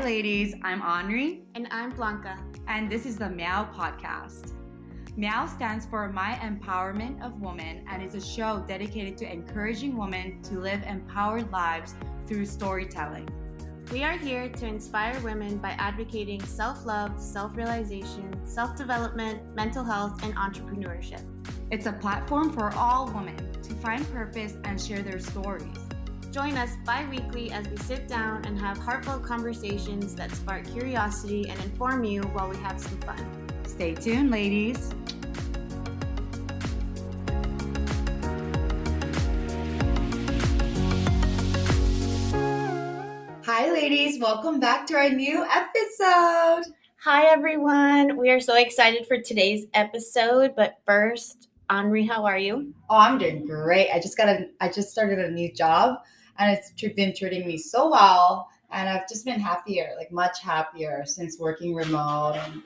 Hi, ladies. I'm Henri. And I'm Blanca. And this is the Meow Podcast. Meow stands for My Empowerment of Women and is a show dedicated to encouraging women to live empowered lives through storytelling. We are here to inspire women by advocating self love, self realization, self development, mental health, and entrepreneurship. It's a platform for all women to find purpose and share their stories. Join us bi weekly as we sit down and have heartfelt conversations that spark curiosity and inform you while we have some fun. Stay tuned, ladies. Hi, ladies. Welcome back to our new episode. Hi, everyone. We are so excited for today's episode. But first, Henri, how are you? Oh, I'm doing great. I just got a, I just started a new job and it's been treating me so well. And I've just been happier, like much happier since working remote. And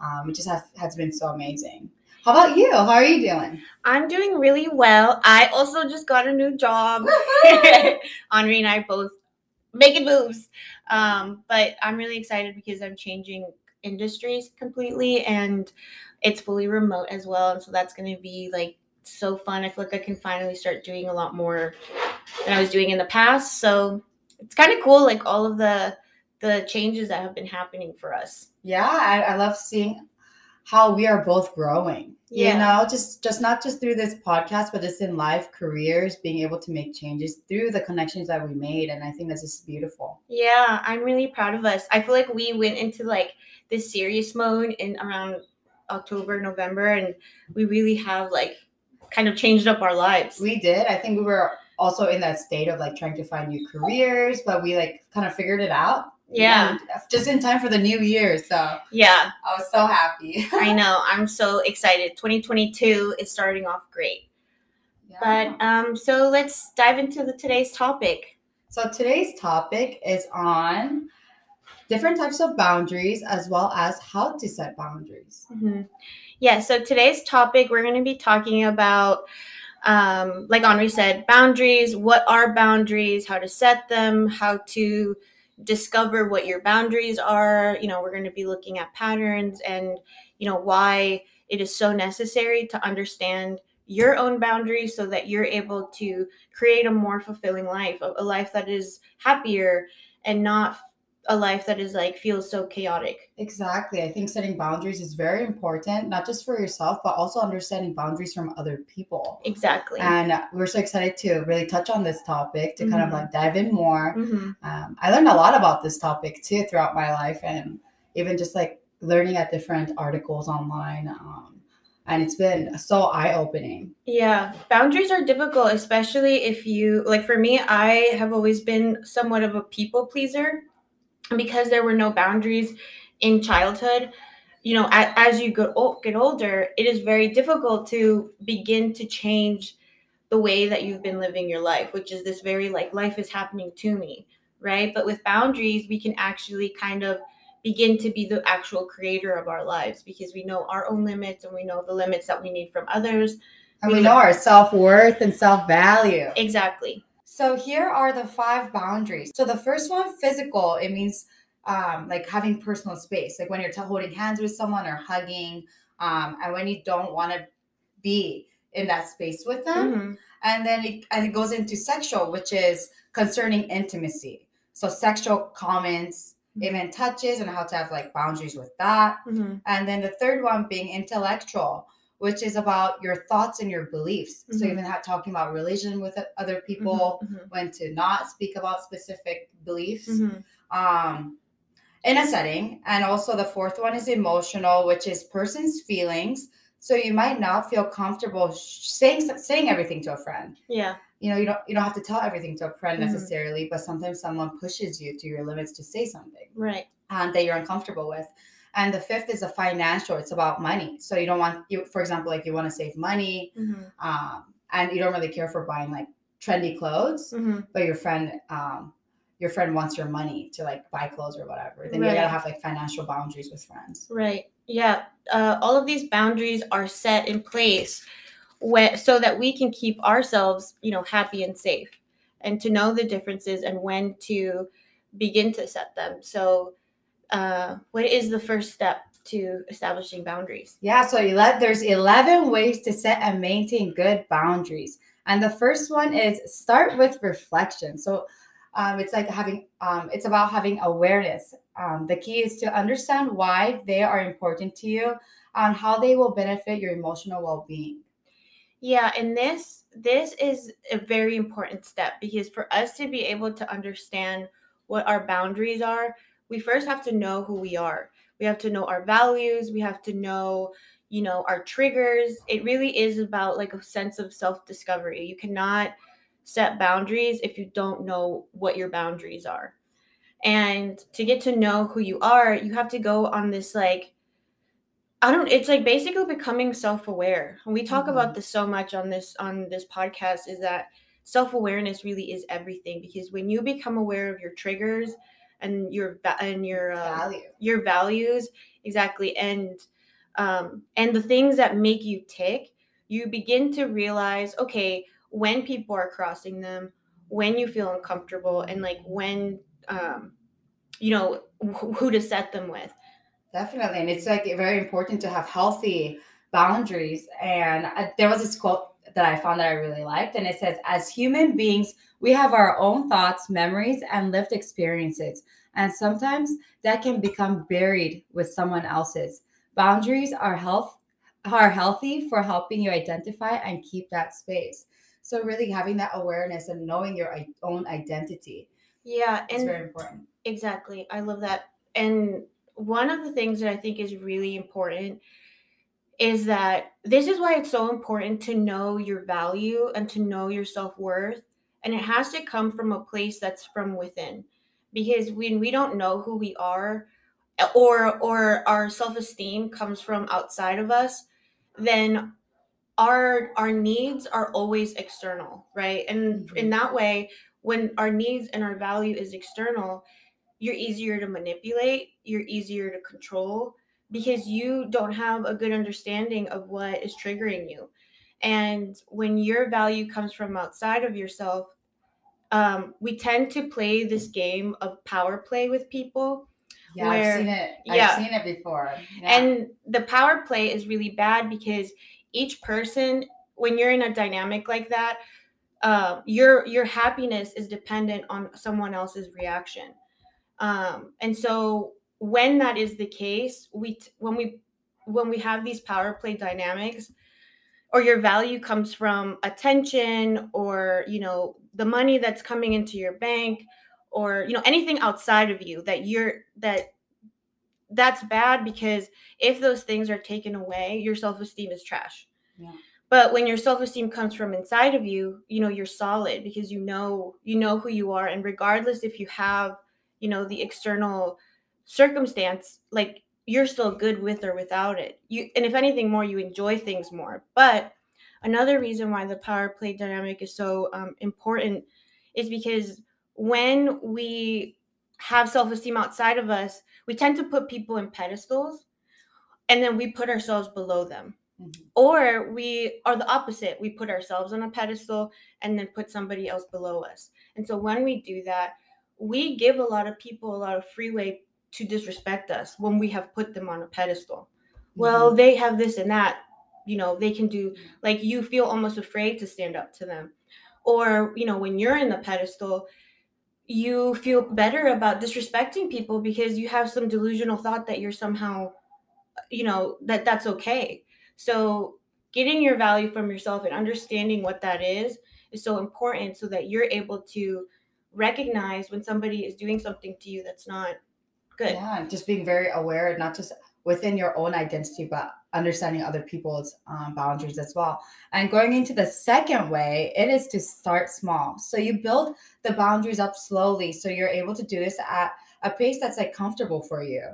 um, it just has, has been so amazing. How about you? How are you doing? I'm doing really well. I also just got a new job. Henri and I both making moves. Um, but I'm really excited because I'm changing industries completely and it's fully remote as well. And so that's going to be like so fun. I feel like I can finally start doing a lot more than I was doing in the past. So it's kind of cool, like all of the the changes that have been happening for us. Yeah, I, I love seeing how we are both growing. Yeah. You know, just just not just through this podcast, but just in life, careers, being able to make changes through the connections that we made. And I think that's just beautiful. Yeah, I'm really proud of us. I feel like we went into like this serious mode in around October, November, and we really have like kind of changed up our lives. We did. I think we were also in that state of like trying to find new careers, but we like kind of figured it out. Yeah. just in time for the new year. So, yeah. I was so happy. I know. I'm so excited. 2022 is starting off great. Yeah. But um so let's dive into the today's topic. So today's topic is on different types of boundaries as well as how to set boundaries. Mm-hmm. Yeah, so today's topic, we're going to be talking about, um, like Henri said, boundaries. What are boundaries? How to set them? How to discover what your boundaries are. You know, we're going to be looking at patterns and, you know, why it is so necessary to understand your own boundaries so that you're able to create a more fulfilling life, a, a life that is happier and not a life that is like feels so chaotic. Exactly. I think setting boundaries is very important, not just for yourself, but also understanding boundaries from other people. Exactly. And we're so excited to really touch on this topic to mm-hmm. kind of mm-hmm. like dive in more. Mm-hmm. Um, I learned a lot about this topic too throughout my life, and even just like learning at different articles online. Um, and it's been so eye-opening yeah boundaries are difficult especially if you like for me i have always been somewhat of a people pleaser because there were no boundaries in childhood you know as, as you get, get older it is very difficult to begin to change the way that you've been living your life which is this very like life is happening to me right? But with boundaries we can actually kind of begin to be the actual creator of our lives because we know our own limits and we know the limits that we need from others. And we, we know, know our self-worth and self-value. Exactly so here are the five boundaries. So the first one, physical, it means um, like having personal space, like when you're t- holding hands with someone or hugging, um, and when you don't want to be in that space with them. Mm-hmm. And then it, and it goes into sexual, which is concerning intimacy. So sexual comments, mm-hmm. even touches, and how to have like boundaries with that. Mm-hmm. And then the third one being intellectual, which is about your thoughts and your beliefs. Mm-hmm. So even that talking about religion with other people, mm-hmm, mm-hmm. when to not speak about specific beliefs. Mm-hmm. Um, in a setting. And also the fourth one is emotional, which is person's feelings. So you might not feel comfortable saying saying everything to a friend. Yeah. You know, you don't you don't have to tell everything to a friend mm-hmm. necessarily, but sometimes someone pushes you to your limits to say something. Right. And that you're uncomfortable with. And the fifth is a financial. It's about money. So you don't want you, for example, like you want to save money, mm-hmm. um, and you don't really care for buying like trendy clothes, mm-hmm. but your friend, um, your friend wants your money to like buy clothes or whatever. Then right. you gotta have like financial boundaries with friends. Right. Yeah. Uh, all of these boundaries are set in place when, so that we can keep ourselves, you know, happy and safe, and to know the differences and when to begin to set them. So, uh, what is the first step to establishing boundaries? Yeah, so ele- there's 11 ways to set and maintain good boundaries. And the first one is start with reflection. So um, it's like having, um, it's about having awareness. Um, the key is to understand why they are important to you and how they will benefit your emotional well-being. Yeah, and this this is a very important step because for us to be able to understand what our boundaries are, we first have to know who we are. We have to know our values, we have to know, you know, our triggers. It really is about like a sense of self-discovery. You cannot set boundaries if you don't know what your boundaries are. And to get to know who you are, you have to go on this like I don't it's like basically becoming self-aware. And we talk Mhm. about this so much on this on this podcast is that self-awareness really is everything because when you become aware of your triggers and your and your uh, Value. your values exactly and um and the things that make you tick, you begin to realize okay, when people are crossing them, when you feel uncomfortable and like when um you know wh- who to set them with. Definitely. And it's like very important to have healthy boundaries. And uh, there was this quote that I found that I really liked. And it says, as human beings, we have our own thoughts, memories, and lived experiences. And sometimes that can become buried with someone else's. Boundaries are health are healthy for helping you identify and keep that space. So really having that awareness and knowing your own identity Yeah, and very important. Exactly. I love that. And one of the things that I think is really important is that this is why it's so important to know your value and to know your self worth. And it has to come from a place that's from within. Because when we don't know who we are or or our self-esteem comes from outside of us, then our our needs are always external, right? And in Mhm. that way, when our needs and our value is external, you're easier to manipulate, you're easier to control because you don't have a good understanding of what is triggering you. And when your value comes from outside of yourself, um, we tend to play this game of power play with people. Yeah, I've seen it. I've seen it before. Yeah. And the power play is really bad because each person, when you're in a dynamic like that, um, your your happiness is dependent on someone else's reaction. Um, and so when that is the case, we t- when we when we have these power play dynamics, or your value comes from attention, or you know the money that's coming into your bank, or you know anything outside of you that you're that that's bad because if those things are taken away, your self esteem is trash. Yeah. But when your self esteem comes from inside of you, you know you're solid because you know you know who you are, and regardless if you have you know the external circumstance, like you're still good with or without it. You and if anything more, you enjoy things more. But another reason why the power play dynamic is so um, important is because when we have self esteem outside of us, we tend to put people in pedestals and then we put ourselves below them. Mhm. Or we are the opposite. We put ourselves on a pedestal and then put somebody else below us. And so when we do that, we give a lot of people a lot of freeway to disrespect us when we have put them on a pedestal. Mm-hmm. Well, they have this and that, you know, they can do like you feel almost afraid to stand up to them. Or, you know, when you're in the pedestal, you feel better about disrespecting people because you have some delusional thought that you're somehow you know that that's okay so getting your value from yourself and understanding what that is is so important so that you're able to recognize when somebody is doing something to you that's not good Yeah, and just being very aware, not just within your own identity, but understanding other people's um, boundaries as well. And going into the second way, it is to start small. So you build the boundaries up slowly, so you're able to do this at a pace that's like comfortable for you.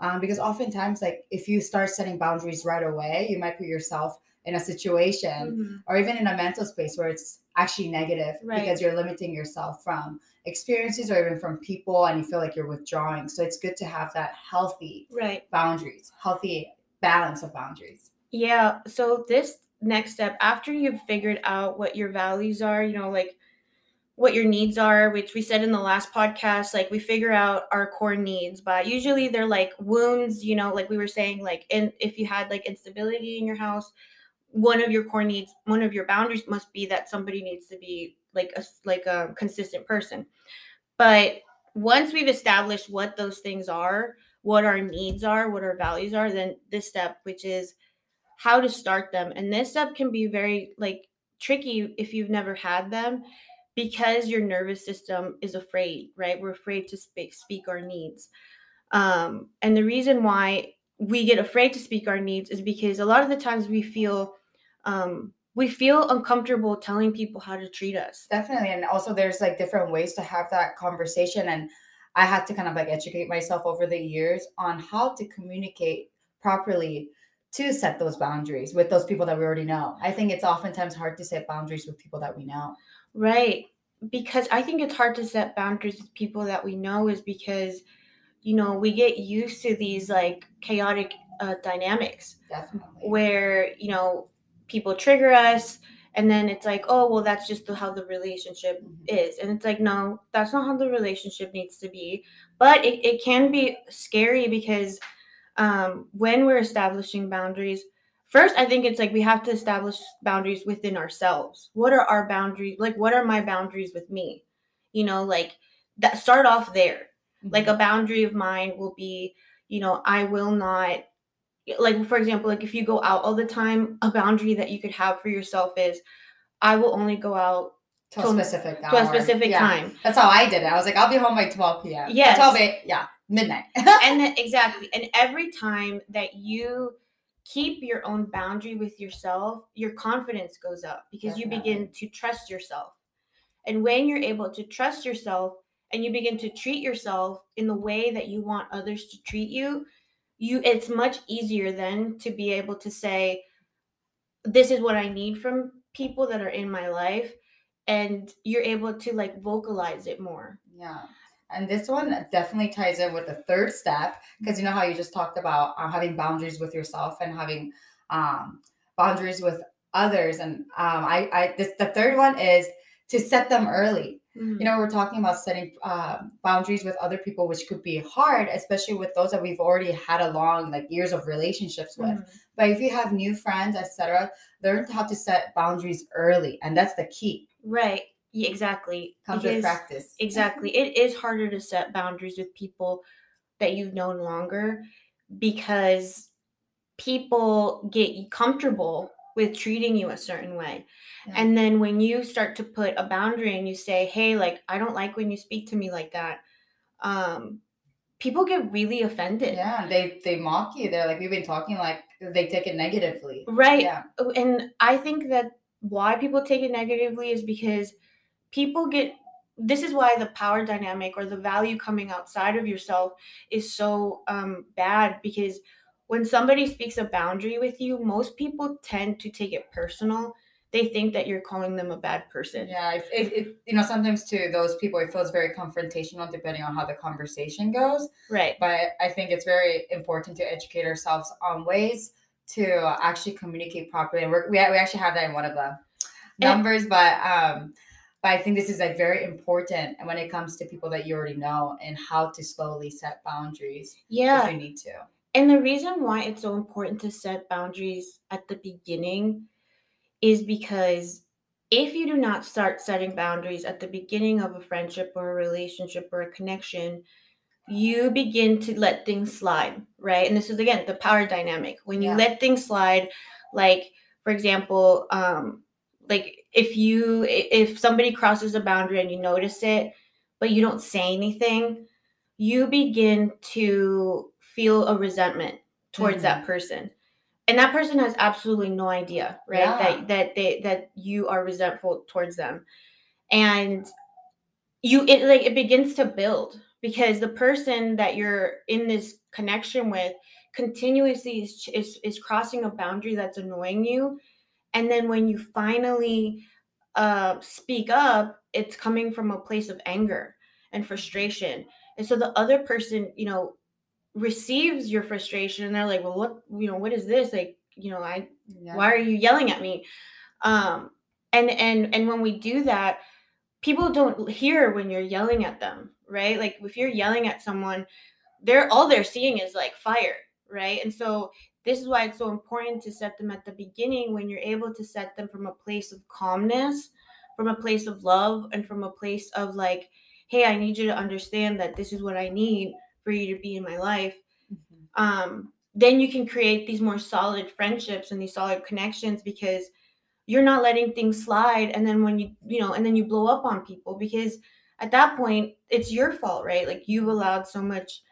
Um, because oftentimes, like if you start setting boundaries right away, you might put yourself in a situation Mhm. or even in a mental space where it's actually negative Right. because you're limiting yourself from experiences or even from people and you feel like you're withdrawing. So it's good to have that healthy right boundaries, healthy balance of boundaries. Yeah. So this next step, after you've figured out what your values are, you know, like what your needs are, which we said in the last podcast, like we figure out our core needs, but usually they're like wounds, you know, like we were saying, like in if you had like instability in your house, one of your core needs, one of your boundaries must be that somebody needs to be like a like a consistent person. But once we've established what those things are, what our needs are, what our values are, then this step, which is how to start them. And this step can be very like tricky if you've never had them because your nervous system is afraid, right? We're afraid to speak speak our needs. Um, and the reason why we get afraid to speak our needs is because a lot of the times we feel um, we feel uncomfortable telling people how to treat us. Definitely. And also there's like different ways to have that conversation. And I had to kind of like educate myself over the years on how to communicate properly to set those boundaries with those people that we already know. I think it's oftentimes hard to set boundaries with people that we know. Right. Because I think it's hard to set boundaries with people that we know is because, you know, we get used to these like chaotic uh, dynamics. Definitely. Where, you know, people trigger us and then it's like oh well that's just the, how the relationship mm-hmm. is. And it's like no that's not how the relationship needs to be. But it, it can be scary because um, when we're establishing boundaries first i think it's like we have to establish boundaries within ourselves. What are our boundaries like what are my boundaries with me? You know like that start off there. Mm-hmm. like a boundary of mine will be you know i will not like for example like if you go out all the time a boundary that you could have for yourself is i will only go out to, a specific to a specific yeah. time. That's how i did it. I was like i'll be home by 12 p.m yeah 12 8 yeah midnight. And then, exactly and every time that you keep your own boundary with yourself your confidence goes up because Definitely. you begin to trust yourself. And when you're able to trust yourself and you begin to treat yourself in the way that you want others to treat you you it's much easier then to be able to say this is what i need from people that are in my life and you're able to like vocalize it more. Yeah. And this one definitely ties in with the third step because you know how you just talked about uh, having boundaries with yourself and having um, boundaries with others and um, I, I this the third one is to set them early Mm-hmm. You know, we're talking about setting uh, boundaries with other people, which could be hard, especially with those that we've already had a long, like years of relationships with. Mm-hmm. But if you have new friends, etc., learn how to set boundaries early, and that's the key. Right. Yeah, exactly. Comes it with practice. Exactly. It is harder to set boundaries with people that you've known longer because people get comfortable with treating you a certain way. Yeah. And then when you start to put a boundary and you say, "Hey, like I don't like when you speak to me like that." Um people get really offended. Yeah, they they mock you. They're like we've been talking like they take it negatively. Right. Yeah. Oh, and I think that why people take it negatively is because people get this is why the power dynamic or the value coming outside of yourself is so um, bad because when somebody speaks a boundary with you, most people tend to take it personal. They think that you're calling them a bad person. Yeah, it, it, it, you know sometimes to those people it feels very confrontational depending on how the conversation goes. Right. But I think it's very important to educate ourselves on ways to actually communicate properly. And we're, we we actually have that in one of the numbers, and, but um, but I think this is like very important when it comes to people that you already know and how to slowly set boundaries. Yeah, if you need to. And the reason why it's so important to set boundaries at the beginning is because if you do not start setting boundaries at the beginning of a friendship or a relationship or a connection, you begin to let things slide, right? And this is again the power dynamic. When you yeah. let things slide, like for example, um, like if you if somebody crosses a boundary and you notice it, but you don't say anything, you begin to feel a resentment towards mm-hmm. that person and that person has absolutely no idea right yeah. that that they that you are resentful towards them and you it like it begins to build because the person that you're in this connection with continuously is, is, is crossing a boundary that's annoying you and then when you finally uh, speak up it's coming from a place of anger and frustration and so the other person you know receives your frustration and they're like well what you know what is this like you know i yeah. why are you yelling at me um and and and when we do that people don't hear when you're yelling at them, right? Like if you're yelling at someone, they're all they're seeing is like fire, right? And so this is why it's so important to set them at the beginning when you're able to set them from a place of calmness, from a place of love, and from a place of like, hey, I need you to understand that this is what I need for you to be in my life. Mm-hmm. Um, then you can create these more solid friendships and these solid connections because you're not letting things slide and then when you you know and then you blow up on people because at that point it's your fault right like you've allowed so much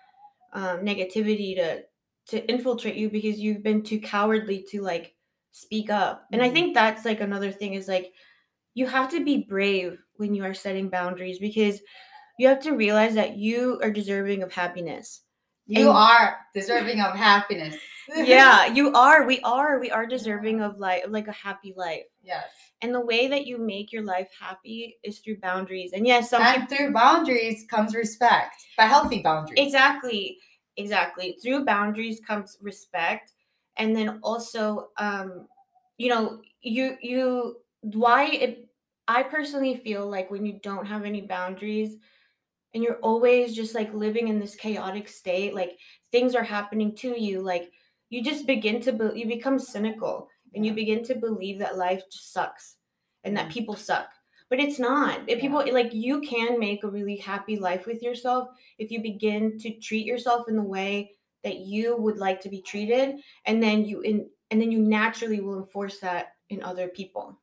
um, negativity to to infiltrate you because you've been too cowardly to like speak up and i mm-hmm. think that's like another thing is like you have to be brave when you are setting boundaries because you have to realize that you are deserving of happiness. You and, are deserving of happiness. Yeah you are. We are. We are deserving of life, like a happy life. Yes. And the way that you make your life happy is through boundaries. And yes some and people, through boundaries comes respect by healthy boundaries. Exactly. Exactly. Through boundaries comes respect. And then also um you know you you why it i personally feel like when you don't have any boundaries and you're always just like living in this chaotic state like things are happening to you like you just begin to be, you become cynical and you begin to believe that life just sucks and that mm. people suck but it's not if people like you can make a really happy life with yourself if you begin to treat yourself in the way that you would like to be treated and then you in and then you naturally will enforce that in other people.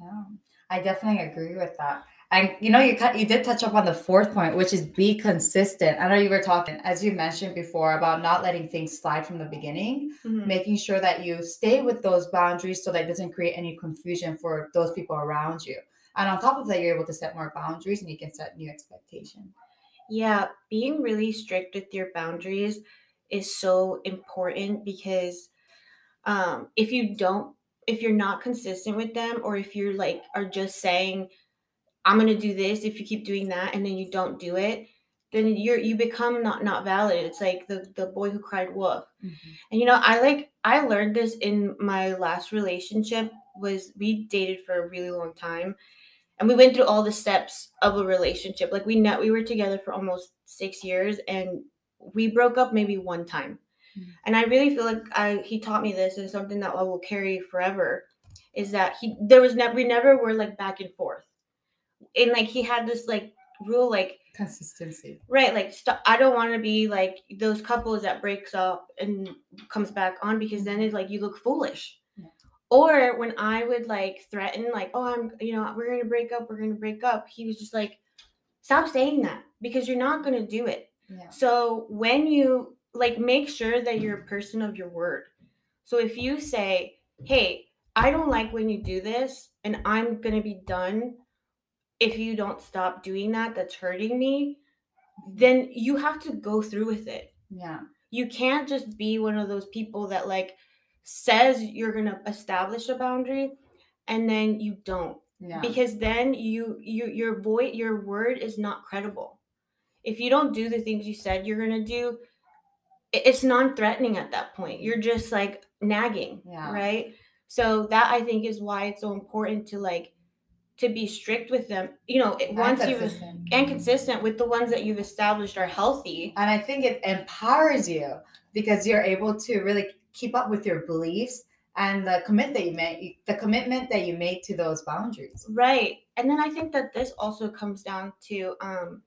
Yeah i definitely agree with that and you know, you cut you did touch up on the fourth point, which is be consistent. I know you were talking, as you mentioned before, about not letting things slide from the beginning, mm-hmm. making sure that you stay with those boundaries so that it doesn't create any confusion for those people around you. And on top of that, you're able to set more boundaries and you can set new expectations. Yeah, being really strict with your boundaries is so important because um, if you don't, if you're not consistent with them, or if you're like are just saying I'm gonna do this if you keep doing that and then you don't do it, then you're you become not not valid. It's like the the boy who cried wolf. Mm-hmm. And you know, I like I learned this in my last relationship was we dated for a really long time and we went through all the steps of a relationship. Like we met we were together for almost 6 years and we broke up maybe one time. Mm-hmm. And I really feel like I he taught me this and something that I will carry forever is that he there was never we never were like back and forth and like he had this like rule like consistency. right like st- i don't want to be like those couples that breaks up and comes back on because then mm-hmm. it's like you look foolish. Yeah. or when i would like threaten like oh i'm you know we're gonna break up we're gonna break up he was just like stop saying that because you're not gonna do it. Yeah. so when you like make sure that you're a person of your word. So if you say hey i don't like when you do this and i'm gonna be done if you don't stop doing that that's hurting me then you have to go through with it. Yeah. You can't just be one of those people that like says you're going to establish a boundary and then you don't. Yeah. because then you you your voice your word is not credible. If you don't do the things you said you're going to do it's non-threatening at that point. You're just like nagging yeah. right? So that i think is why it's so important to like to be strict with them. You know, and once you and consistent with the ones that you've established are healthy. And I think it empowers you because you're able to really keep up with your beliefs and the commit that you made the commitment that you made to those boundaries. Right. And then I think that this also comes down to um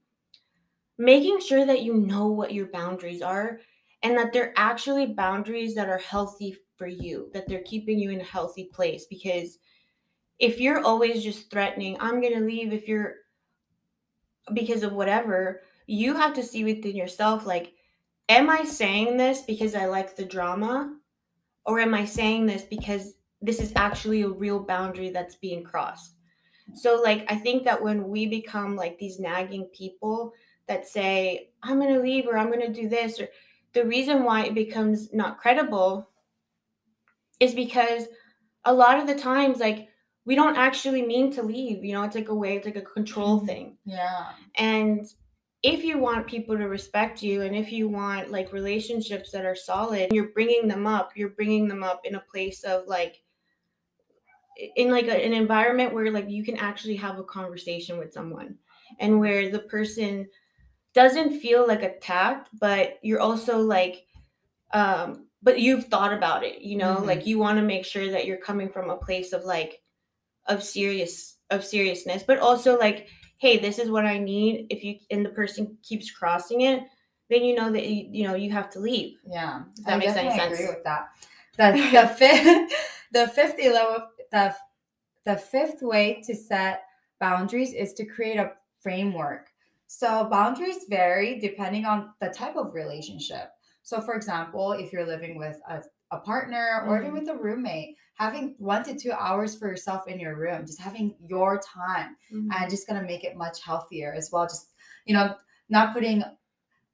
making sure that you know what your boundaries are and that they're actually boundaries that are healthy for you, that they're keeping you in a healthy place because if you're always just threatening, I'm going to leave if you're because of whatever, you have to see within yourself like, am I saying this because I like the drama? Or am I saying this because this is actually a real boundary that's being crossed? So, like, I think that when we become like these nagging people that say, I'm going to leave or I'm going to do this, or the reason why it becomes not credible is because a lot of the times, like, we don't actually mean to leave. You know, it's like a way, it's like a control mm-hmm. thing. Yeah. And if you want people to respect you and if you want like relationships that are solid, you're bringing them up, you're bringing them up in a place of like, in like a, an environment where like you can actually have a conversation with someone and where the person doesn't feel like attacked but you're also like um but you've thought about it you know Mhm. like you want to make sure that you're coming from a place of like of serious of seriousness but also like hey this is what i need if you and the person keeps crossing it then you know that you, you know you have to leave Yeah, If that makes any sense. agree with that. The the fifth the fifth elo- the the fifth way to set boundaries is to create a framework. So boundaries vary depending on the type of relationship. So, for example, if you're living with a, a partner or even Mhm. with a roommate, having one to two hours for yourself in your room, just having your time Mhm. and just gonna make it much healthier as well. Just you know, not putting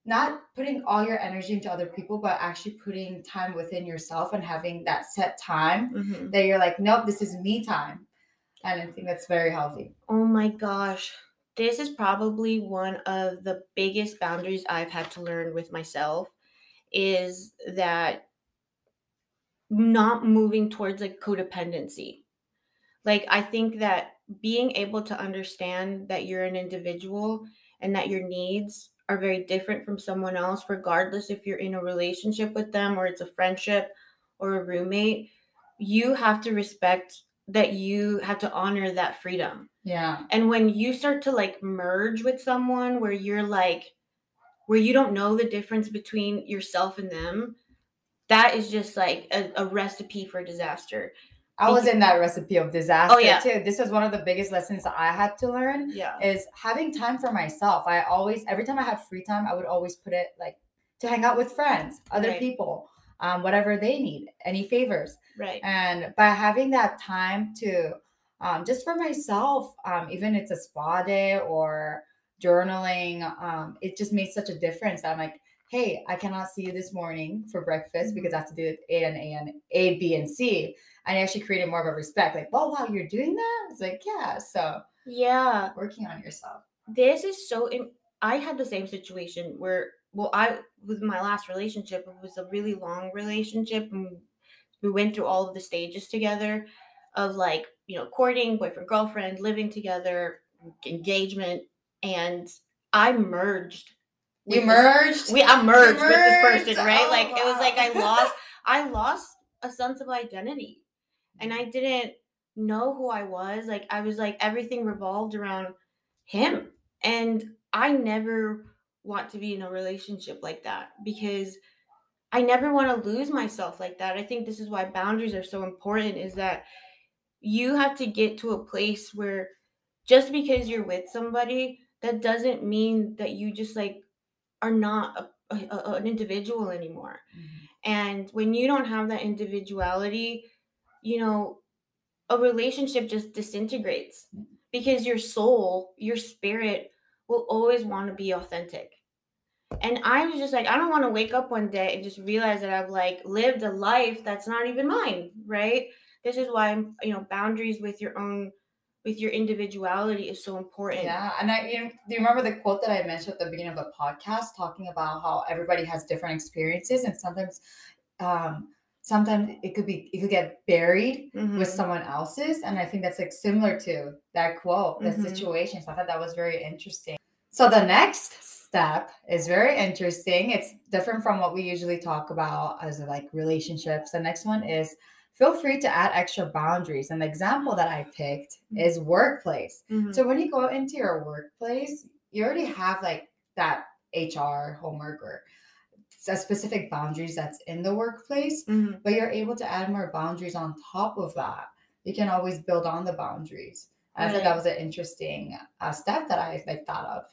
not putting all your energy into other people, but actually putting time within yourself and having that set time Mhm. that you're like, nope, this is me time. And I think that's very healthy. Oh my gosh. This is probably one of the biggest boundaries I've had to learn with myself is that not moving towards like codependency. Like I think that being able to understand that you're an individual and that your needs are very different from someone else regardless if you're in a relationship with them or it's a friendship or a roommate, you have to respect that you have to honor that freedom. Yeah. And when you start to like merge with someone where you're like, where you don't know the difference between yourself and them, that is just like a, a recipe for disaster. I was in that recipe of disaster Oh, yeah. too. This was one of the biggest lessons I had to learn Yeah. is having time for myself. I always, every time I had free time, I would always put it like to hang out with friends, other Right. people, um, whatever they need, any favors. Right. And by having that time to um, just for myself, um, even it's a spa day or journaling, um, it just made such a difference. I'm like, hey, I cannot see you this morning for breakfast because mm-hmm. I have to do A and A and A, B, and C. And it actually created more of a respect. Like, oh wow, you're doing that? It's like, yeah. So Yeah. working on yourself. This is so. Im- I had the same situation where, well, I, with my last relationship, it was a really long relationship. And we went through all of the stages together of like, you know, courting, boyfriend, girlfriend, living together, engagement. And I merged. You this- merged. we I merged with this person, right? Oh, like it was like I lost I lost a sense of identity. And I didn't know who I was. Like I was like everything revolved around him. And I never want to be in a relationship like that because I never want to lose myself like that. I think this is why boundaries are so important is that you have to get to a place where just because you're with somebody that doesn't mean that you just like are not a, a, a- an individual anymore. Mhm. And when you don't have that individuality, you know, a relationship just disintegrates Mm. because your soul, your spirit will always want to be authentic. And I was just like, I don't want to wake up one day and just realize that I've like lived a life that's not even mine, right? This is why you know, boundaries with your own, with your individuality is so important. Yeah, and I you know, do you remember the quote that I mentioned at the beginning of the podcast, talking about how everybody has different experiences, and sometimes, um, sometimes it could be it could get buried with Mhm. someone else's, and I think that's like similar to that quote, that Mhm. situation. So I thought that was very interesting. So the next step is very interesting. It's different from what we usually talk about as like relationships. The next one is feel free to add extra boundaries. And the example that I picked is workplace. Mhm. So when you go into your workplace, you already have like that HR homework or specific boundaries that's in the workplace, Mhm. but you're able to add more boundaries on top of that. You can always build on the boundaries. I thought that was an interesting uh, step that I like thought of.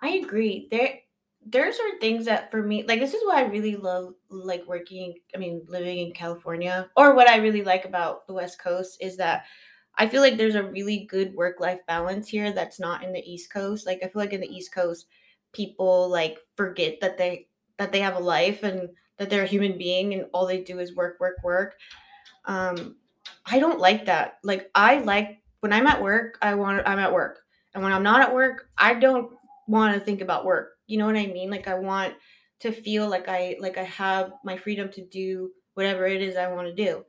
I agree. There there's are things that for me like this is why I really love like working I mean living in California or what I really like about the West Coast is that I feel like there's a really good work life balance here that's not in the East Coast. Like I feel like in the East Coast people like forget that they that they have a life and that they're a human being and all they do is work work work. Um I don't like that. Like I like when I'm at work, I want I'm at work. And when I'm not at work, I don't want to think about work. You know what I mean? Like I want to feel like I like I have my freedom to do whatever it is I want to do.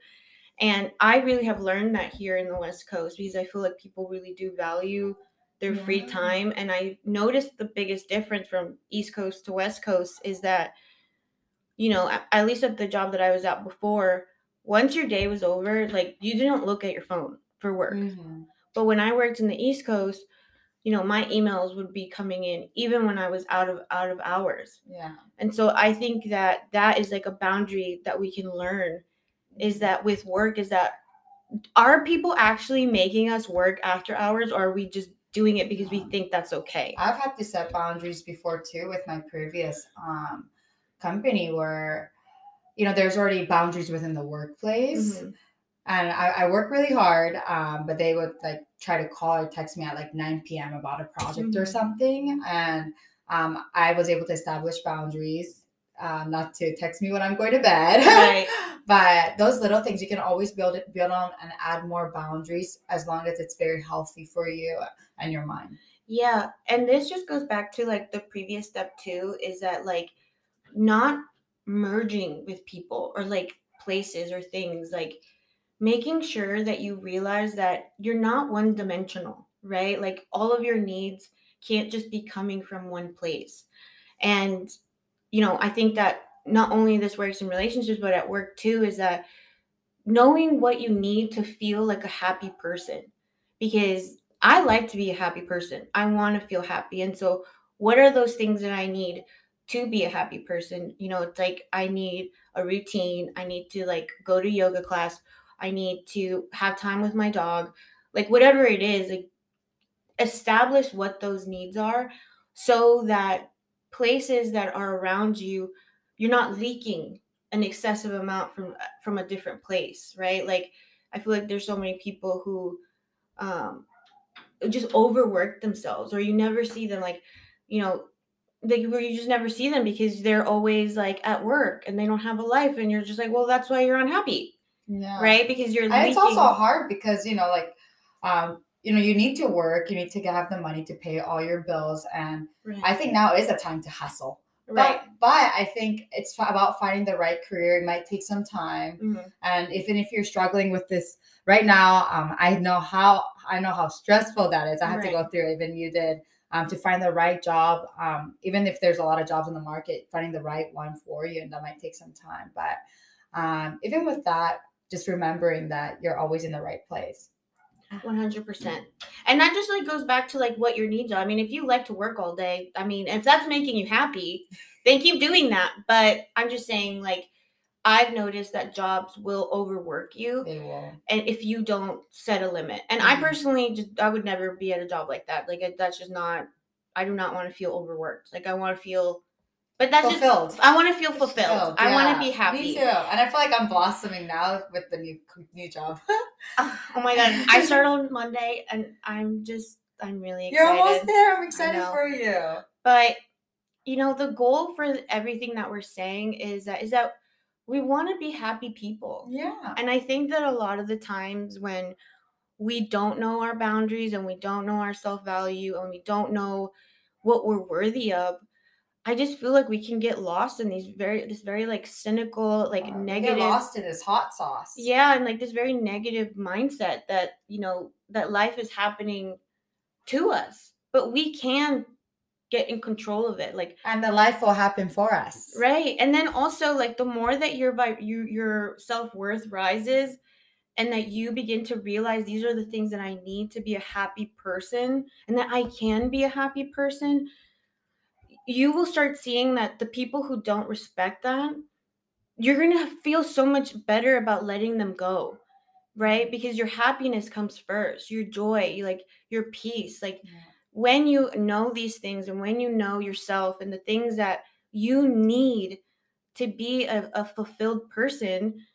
And I really have learned that here in the West Coast because I feel like people really do value their free time. And I noticed the biggest difference from East Coast to West Coast is that, you know, at, at least at the job that I was at before, once your day was over, like you didn't look at your phone for work. Mhm. But when I worked in the East Coast, you know, my emails would be coming in even when I was out of out of hours. Yeah. And so I think that that is like a boundary that we can learn is that with work is that are people actually making us work after hours or are we just doing it because we think that's okay? I've had to set boundaries before too with my previous um, company where, you know, there's already boundaries within the workplace. Mhm. And I, I work really hard, um, but they would like try to call or text me at like 9 p.m. about a project or Mhm. something. And um, I was able to establish boundaries, um, not to text me when I'm going to bed. Right. but those little things you can always build it, build on and add more boundaries as long as it's very healthy for you and your mind. Yeah, and this just goes back to like the previous step too is that like not merging with people or like places or things like making sure that you realize that you're not one dimensional, right? Like all of your needs can't just be coming from one place. And you know, I think that not only this works in relationships but at work too is that knowing what you need to feel like a happy person because I like to be a happy person. I want to feel happy. And so, what are those things that I need to be a happy person? You know, it's like I need a routine. I need to like go to yoga class. I need to have time with my dog. Like whatever it is, like establish what those needs are so that places that are around you, you're not leaking an excessive amount from from a different place, right? Like I feel like there's so many people who um just overwork themselves or you never see them like you know like where you just never see them because they're always like at work and they don't have a life and you're just like well that's why you're unhappy Yeah. right because you're And it's also hard because, you know, like, um, you know, you need to work, you need to have the money to pay all your bills. And right, I think now is a time to hustle. right. But, but I think it's about finding the right career. It might take some time. Mhm. And even if you're struggling with this right now, um, I know how I know how stressful that is. I had to go through it, even you did, um, to find the right job. Um, even if there's a lot of jobs in the market, finding the right one for you, and that might take some time. But um, even with that, just remembering that you're always in the right place. 100% and that just like goes back to like what your needs are i mean if you like to work all day i mean if that's making you happy then keep doing that but i'm just saying like i've noticed that jobs will overwork you They will. and if you don't set a limit and i Mhm. personally just i would never be at a job like that like that's just not i do not want to feel overworked like i want to feel but that's Fulfilled. just i want to feel fulfilled i want to be happy Me too. And I feel like I'm blossoming now with the new new job. oh my god i start on monday and i'm just i'm really excited. You're almost there. I'm excited for you. but you know the goal for everything that we're saying is that is that we want to be happy people Yeah. and i think that a lot of the times when we don't know our boundaries and we don't know our self-value and we don't know what we're worthy of i just feel like we can get lost in these very this very like cynical like Uh, negative Get lost in this hot sauce. yeah and like this very negative mindset that you know that life is happening to us but we can get in control of it like And the life will happen for us. right and then also like the more that your you, your self-worth rises and that you begin to realize these are the things that i need to be a happy person and that i can be a happy person you will start seeing that the people who don't respect that you're going to feel so much better about letting them go right because your happiness comes first your joy like your peace like Yeah. when you know these things and when you know yourself and the things that you need to be a, a fulfilled person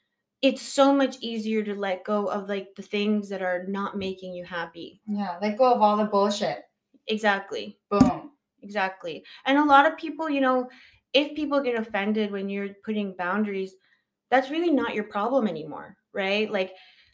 it's so much easier to let go of like the things that are not making you happy Yeah. Let go of all the bullshit. exactly Boom. Exactly and a lot of people you know if people get offended when you're putting boundaries that's really not your problem anymore right like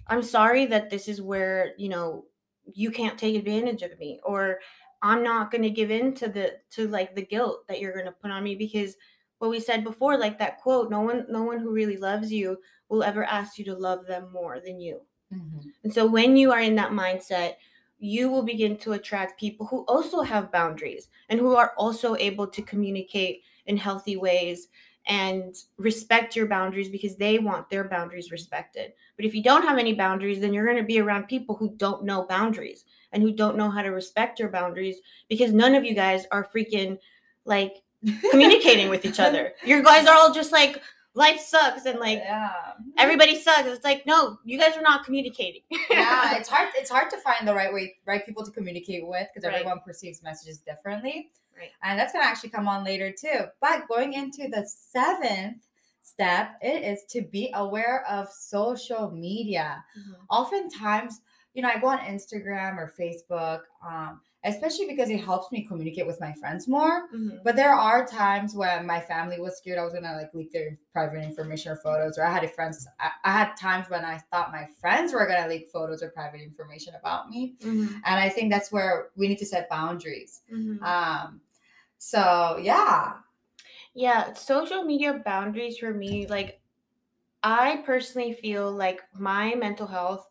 i'm sorry that this is where you know you can't take advantage of me or i'm not going to give in to the to like the guilt that you're going to put on me because what we said before, like that quote, no one no one who really loves you will ever ask you to love them more than you. Mhm. And so when you are in that mindset, you will begin to attract people who also have boundaries and who are also able to communicate in healthy ways and respect your boundaries because they want their boundaries respected. But if you don't have any boundaries, then you're going to be around people who don't know boundaries and who don't know how to respect your boundaries because none of you guys are freaking like communicating with each other. You guys are all just like life sucks and like yeah. everybody sucks. It's like no, you guys are not communicating. yeah, it's hard. It's hard to find the right way, right people to communicate with because Right. everyone perceives messages differently, Right. and that's gonna actually come on later too. But going into the seventh step, it is to be aware of social media. Oftentimes, you know, I go on Instagram or Facebook, um, especially because it helps me communicate with my friends more. Mhm. But there are times when my family was scared I was gonna like leak their private information or photos, or I had friends. I, I had times when I thought my friends were gonna leak photos or private information about me, Mhm. and I think that's where we need to set boundaries. Mhm. Um, so yeah, Yeah, social media boundaries for me, like I personally feel like my mental health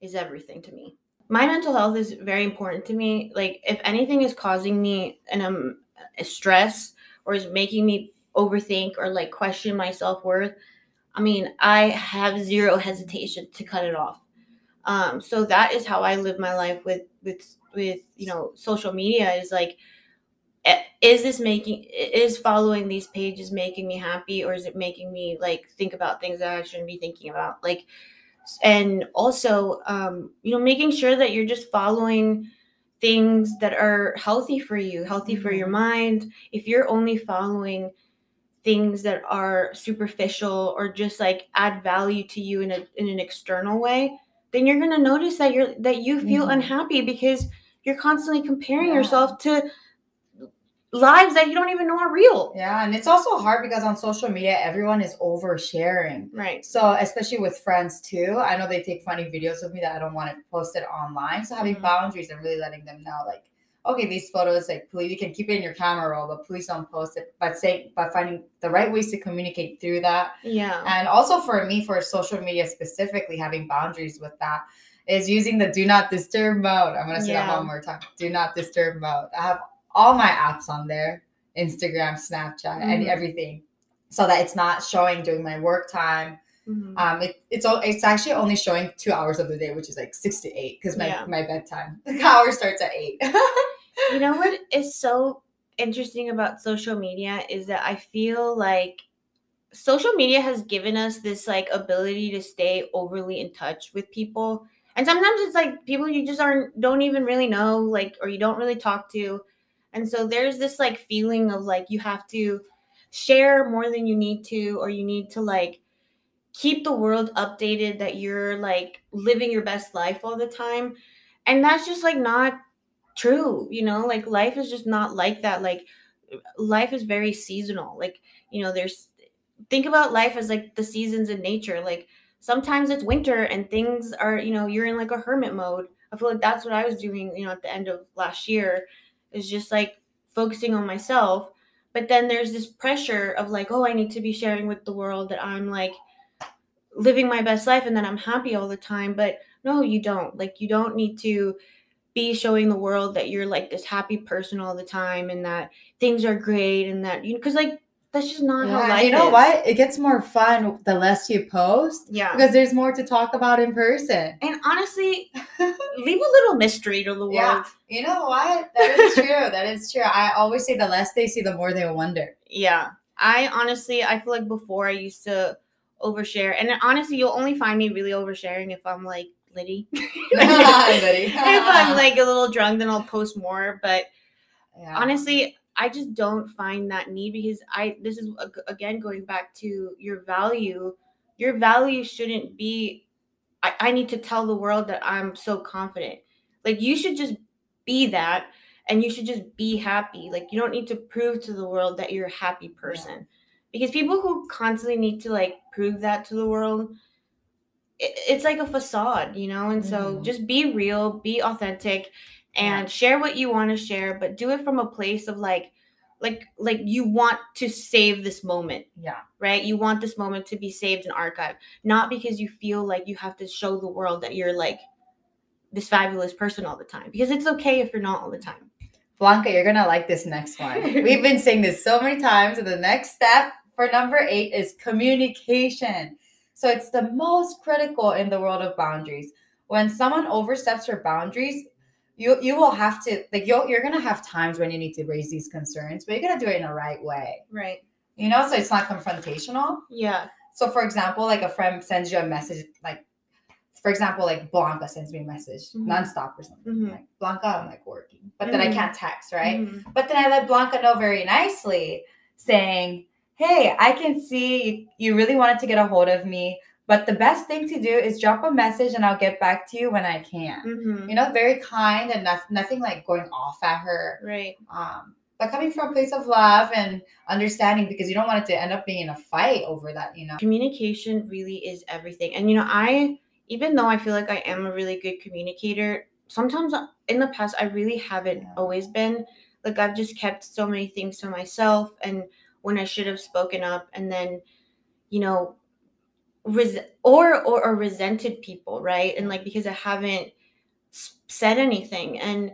is everything to me. My mental health is very important to me. Like if anything is causing me an um a stress or is making me overthink or like question my self-worth, I mean, I have zero hesitation to cut it off. Um so that is how I live my life with with with you know social media is like is this making is following these pages making me happy or is it making me like think about things that i shouldn't be thinking about like and also um you know making sure that you're just following things that are healthy for you healthy for your Mhm. mind if you're only following things that are superficial or just like add value to you in a in an external way then you're going to notice that you're that you feel Mhm. unhappy because you're constantly comparing Yeah. yourself to lives that you don't even know are real. yeah, and it's also hard because on social media everyone is oversharing. Right. So especially with friends too, I know they take funny videos of me that I don't want to post it posted online. So having Mhm. boundaries and really letting them know, like, okay, these photos, like, please, you can keep it in your camera roll, but please don't post it. But say, by finding the right ways to communicate through that, Yeah. and also for me, for social media specifically, having boundaries with that is using the do not disturb mode. I'm gonna say that one more time. Do not disturb mode. I have all my apps on there, Instagram, Snapchat, and Mhm. everything, so that it's not showing during my work time. Mhm. Um, it, it's it's actually only showing two hours of the day, which is like six to eight, because my Yeah. my bedtime the hour starts at eight. you know what is so interesting about social media is that I feel like social media has given us this like ability to stay overly in touch with people. And sometimes it's like people you just aren't don't even really know like or you don't really talk to. And so there's this like feeling of like you have to share more than you need to or you need to like keep the world updated that you're like living your best life all the time. And that's just like not true, you know? Like life is just not like that. Like life is very seasonal. Like, you know, there's think about life as like the seasons in nature. Like sometimes it's winter and things are, you know, you're in like a hermit mode. I feel like that's what I was doing, you know, at the end of last year is just like focusing on myself. But then there's this pressure of like, oh, I need to be sharing with the world that I'm like living my best life and that I'm happy all the time. But no, you don't. Like you don't need to be showing the world that you're like this happy person all the time and that things are great and that you know because like that's just not how life you know is. what? It gets more fun the less you post Yeah. because there's more to talk about in person. And honestly, leave a little mystery to the world. Yeah. You know what? That is true. that is true. I always say the less they see, the more they wonder. Yeah. I honestly, I feel like before I used to overshare, and honestly, you'll only find me really oversharing if I'm like Liddy. Liddy. if I'm like a little drunk, then I'll post more. But Yeah. honestly, I just don't find that need because I, this is again going back to your value. Your value shouldn't be, I, I need to tell the world that I'm so confident. Like, you should just be that and you should just be happy. Like, you don't need to prove to the world that you're a happy person. Because people who constantly need to like prove that to the world, it, it's like a facade, you know? And so Mhm. just be real, be authentic, and share what you want to share, but do it from a place of like like like you want to save this moment Yeah. right you want this moment to be saved and archived not because you feel like you have to show the world that you're like this fabulous person all the time because it's okay if you're not all the time Blanca, you're gonna like this next one. We've been saying this so many times. And the next step for number eight is communication. So it's the most critical in the world of boundaries. When someone oversteps your boundaries, you you will have to like you'll, you're gonna have times when you need to raise these concerns, but you're gonna do it in the right way. right You know, so it's not confrontational. yeah So, for example, like a friend sends you a message, like, for example, like Blanca sends me a message Mhm. nonstop or something. Mhm. Like, Blanca, I'm like working, but then I Mhm. can't text, right? Mhm. But then I let Blanca know very nicely, saying, Hey, I can see you really wanted to get a hold of me, but the best thing to do is drop a message and I'll get back to you when I can. Mhm. You know, very kind and noth- nothing like going off at her. right Um, but coming from a place of love and understanding because you don't want it to end up being in a fight over that, you know. communication really is everything and you know i even though i feel like i am a really good communicator sometimes in the past i really haven't Yeah. always been like i've just kept so many things to myself and when i should have spoken up and then you know res- or, or or resented people right? And like because i haven't said anything. And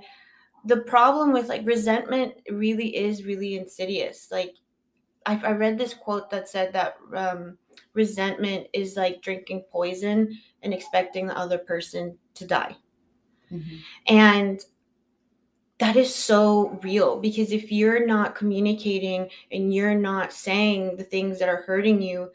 the problem with like resentment really is really insidious. Like I, I read this quote that said that um, resentment is like drinking poison and expecting the other person to die. And that is so real because if you're not communicating and you're not saying the things that are hurting you,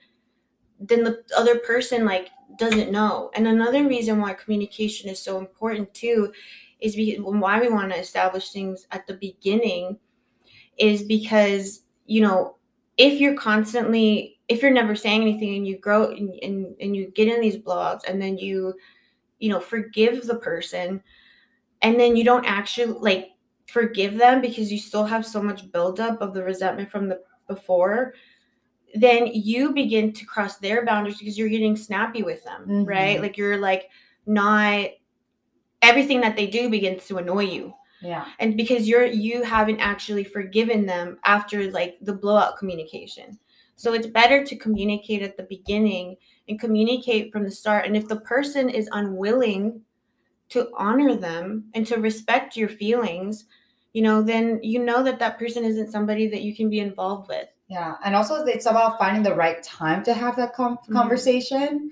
then the other person like doesn't know. And another reason why communication is so important too is because why we want to establish things at the beginning is because you know if you're constantly if you're never saying anything and you grow and, and, and you get in these blowouts and then you you know forgive the person and then you don't actually like forgive them because you still have so much buildup of the resentment from the before then you begin to cross their boundaries because you're getting snappy with them right? Mhm. like you're like not everything that they do begins to annoy you. Yeah. and because you're you haven't actually forgiven them after like the blowout communication. So it's better to communicate at the beginning and communicate from the start. And if the person is unwilling to honor them and to respect your feelings you know then you know that that person isn't somebody that you can be involved with Yeah, and also it's about finding the right time to have that com- Mhm. conversation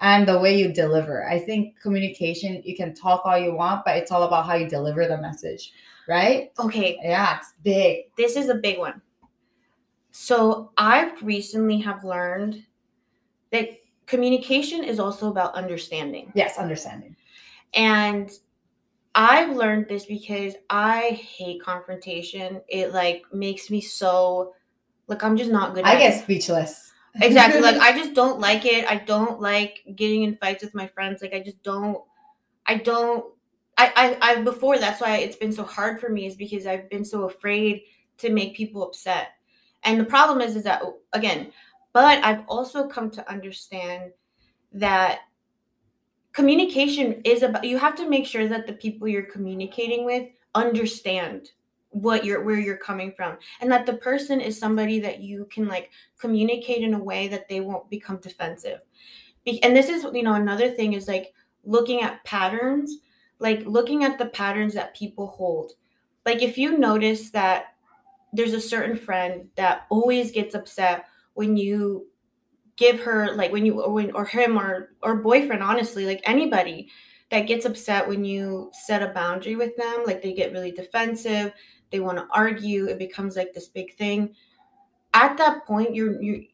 and the way you deliver. I think communication, you can talk all you want, but it's all about how you deliver the message, right? okay Yeah, it's big. this is a big one so i've recently have learned that communication is also about understanding Yes, understanding. And I've learned this because I hate confrontation. It like makes me so like I'm just not good at it. I get it. speechless. Exactly. Like I just don't like it. I don't like getting in fights with my friends. Like I just don't I don't I I, I before that's why it's been so hard for me is because I've been so afraid to make people upset. And the problem is is that again, but I've also come to understand that communication is about you have to make sure that the people you're communicating with understand what you're where you're coming from and that the person is somebody that you can like communicate in a way that they won't become defensive. Be- and this is you know another thing is like looking at patterns like looking at the patterns that people hold. Like if you notice that there's a certain friend that always gets upset when you give her like when you or when or him or or boyfriend honestly like anybody that gets upset when you set a boundary with them like they get really defensive they want to argue it becomes like this big thing. At that point you're you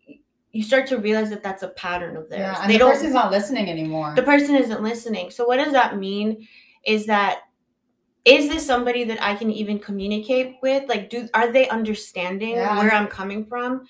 you start to realize that that's a pattern of theirs. Yeah, and they the don't person's not listening anymore. the person isn't listening. So what does that mean is that is this somebody that i can even communicate with? Like do are they understanding Yeah. where i'm coming from?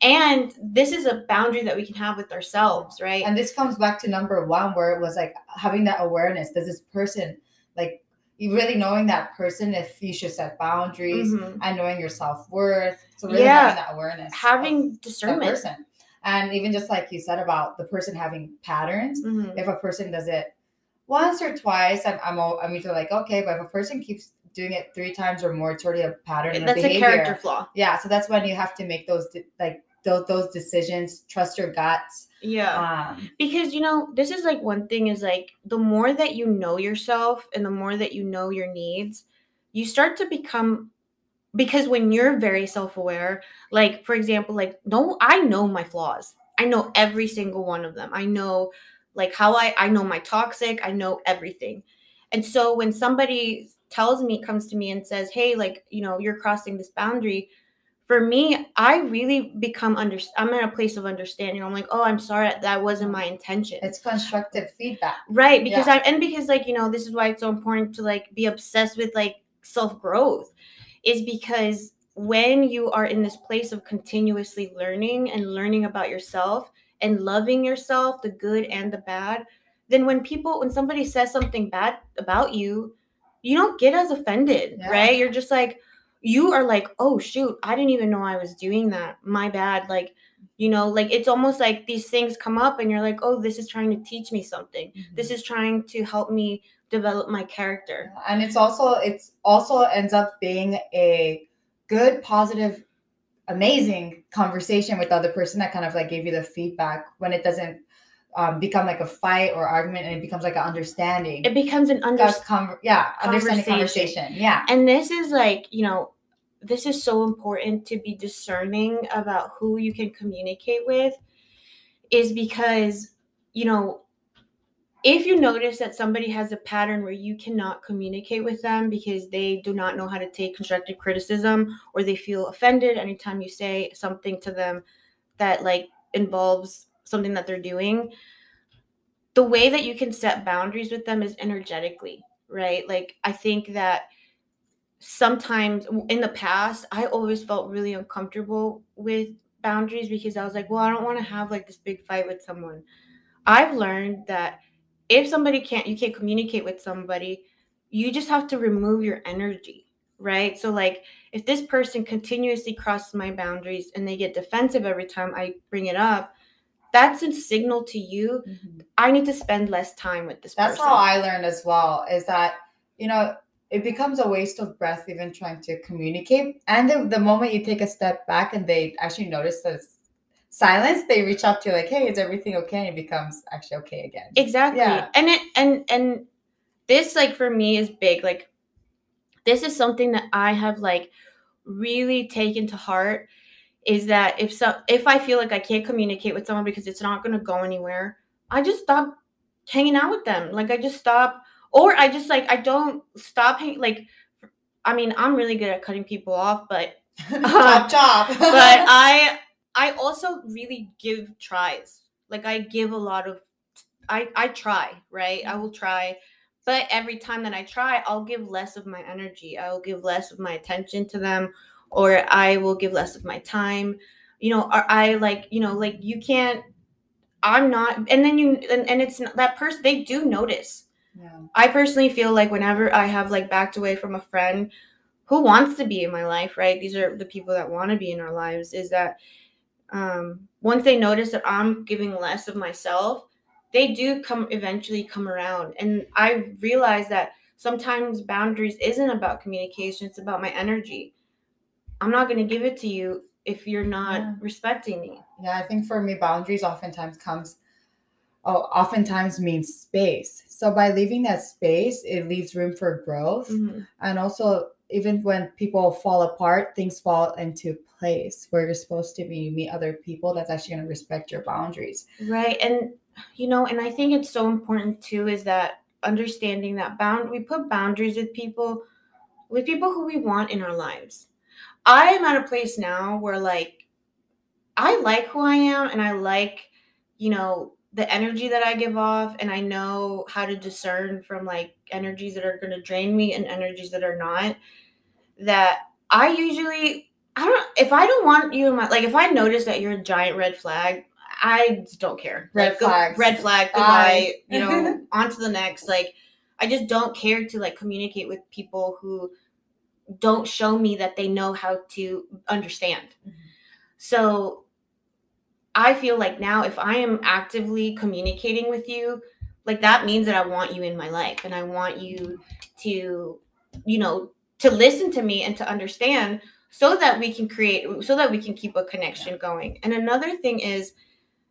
And this is a boundary that we can have with ourselves right? And this comes back to number one where it was like having that awareness. Does this person like really knowing that person if you should set boundaries Mhm. and knowing your self-worth so really Yeah. having that awareness having discernment person and even just like you said about the person having patterns Mhm. if a person does it once or twice i'm i'm, all, I'm usually like okay but if a person keeps doing it three times or more, it's already a pattern. and That's a character flaw. Yeah, so that's when you have to make those like those those decisions. Trust your guts. Yeah. Um, because you know this is like one thing is like the more that you know yourself and the more that you know your needs you start to become because when you're very self-aware like for example like no i know my flaws. I know every single one of them. I know like how i i know my toxic. I know everything. And so when somebody tells me comes to me and says hey like you know you're crossing this boundary for me, I really become under. I'm in a place of understanding. I'm like, oh, I'm sorry, that wasn't my intention. it's constructive feedback. right because yeah. I and because like you know this is why it's so important to like be obsessed with like self growth, is because when you are in this place of continuously learning and learning about yourself and loving yourself, the good and the bad, then when people when somebody says something bad about you, you don't get as offended, Yeah. right? You're just like you are like, oh shoot, I didn't even know I was doing that. My bad. Like, you know, like it's almost like these things come up and you're like, oh, this is trying to teach me something. Mm-hmm. This is trying to help me develop my character. and it's also it's also ends up being a good positive amazing conversation with the other person that kind of like gave you the feedback when it doesn't um, become like a fight or argument and it becomes like an understanding. It becomes an under con- yeah understanding conversation yeah. And this is like, you know, this is so important to be discerning about who you can communicate with is because, you know, if you notice that somebody has a pattern where you cannot communicate with them because they do not know how to take constructive criticism or they feel offended anytime you say something to them that like involves something that they're doing the way that you can set boundaries with them is energetically right? Like i think that sometimes in the past i always felt really uncomfortable with boundaries because i was like well i don't want to have like this big fight with someone. I've learned that if somebody can't you can't communicate with somebody you just have to remove your energy right? So like if this person continuously crosses my boundaries and they get defensive every time i bring it up that's a signal to you. Mm-hmm. I need to spend less time with this that's person. how i learned as well is that you know it becomes a waste of breath even trying to communicate. And the, the moment you take a step back and they actually notice the silence they reach out to you like hey is everything okay? and it becomes actually okay again. Exactly. Yeah. and it and and this like for me is big like this is something that i have like really taken to heart is that if so if i feel like i can't communicate with someone because it's not going to go anywhere i just stop hanging out with them like i just stop or i just like i don't stop hang- like i mean i'm really good at cutting people off but chop uh, chop but I I also really give tries. Like I give a lot of I I try, right? I will try. But every time that I try, I'll give less of my energy. I will give less of my attention to them or I will give less of my time. You know, or I like, you know, like you can't I'm not and then you and, and it's not, that person they do notice. yeah. I personally feel like whenever I have like backed away from a friend who wants to be in my life, right? These are the people that want to be in our lives, is that um, once they notice that I'm giving less of myself, they do come eventually come around. And I realize that sometimes boundaries isn't about communication, it's about my energy. I'm not going to give it to you if you're not Yeah. respecting me. Yeah, I think for me, boundaries oftentimes comes, oh, oftentimes means space. So by leaving that space, it leaves room for growth, Mhm. and also even when people fall apart, things fall into place where you're supposed to be. You meet other people that's actually going to respect your boundaries. Right. And you know, and I think it's so important too is that understanding that bound we put boundaries with people with people who we want in our lives. I am at a place now where like I like who I am and I like, you know, the energy that I give off and I know how to discern from like energies that are going to drain me and energies that are not that I usually I don't if I don't want you in my like if I notice that you're a giant red flag, I don't care. Red Like, go- Red flag. Bye. Goodbye. you know, on to the next. Like I just don't care to like communicate with people who don't show me that they know how to understand. Mhm. So I feel like now if I am actively communicating with you, like that means that I want you in my life and I want you to, you know, to listen to me and to understand so that we can create so that we can keep a connection yeah. going and another thing is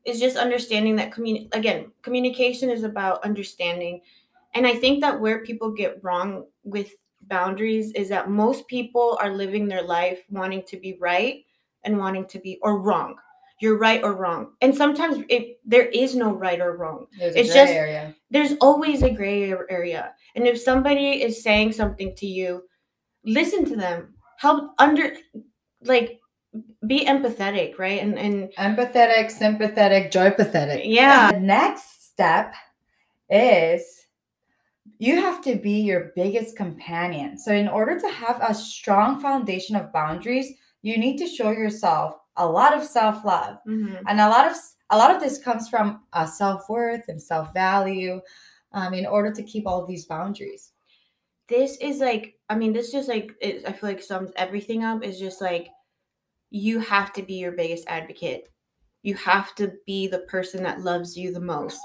is just understanding that commun- again communication is about understanding and i think that where people get wrong with boundaries is that most people are living their life wanting to be right and wanting to be or wrong. You're right or wrong. And sometimes it, there is no right or wrong. There's it's just area. there's always a gray area. And if somebody is saying something to you listen to them. Help under like be empathetic right? And and empathetic sympathetic joy pathetic yeah. The next step is you have to be your biggest companion. So in order to have a strong foundation of boundaries you need to show yourself a lot of self-love. Mm-hmm. and a lot of a lot of this comes from uh, self-worth and self-value um, in order to keep all these boundaries. This is like i mean this just like it, i feel like sums everything up. Is just like you have to be your biggest advocate. You have to be the person that loves you the most.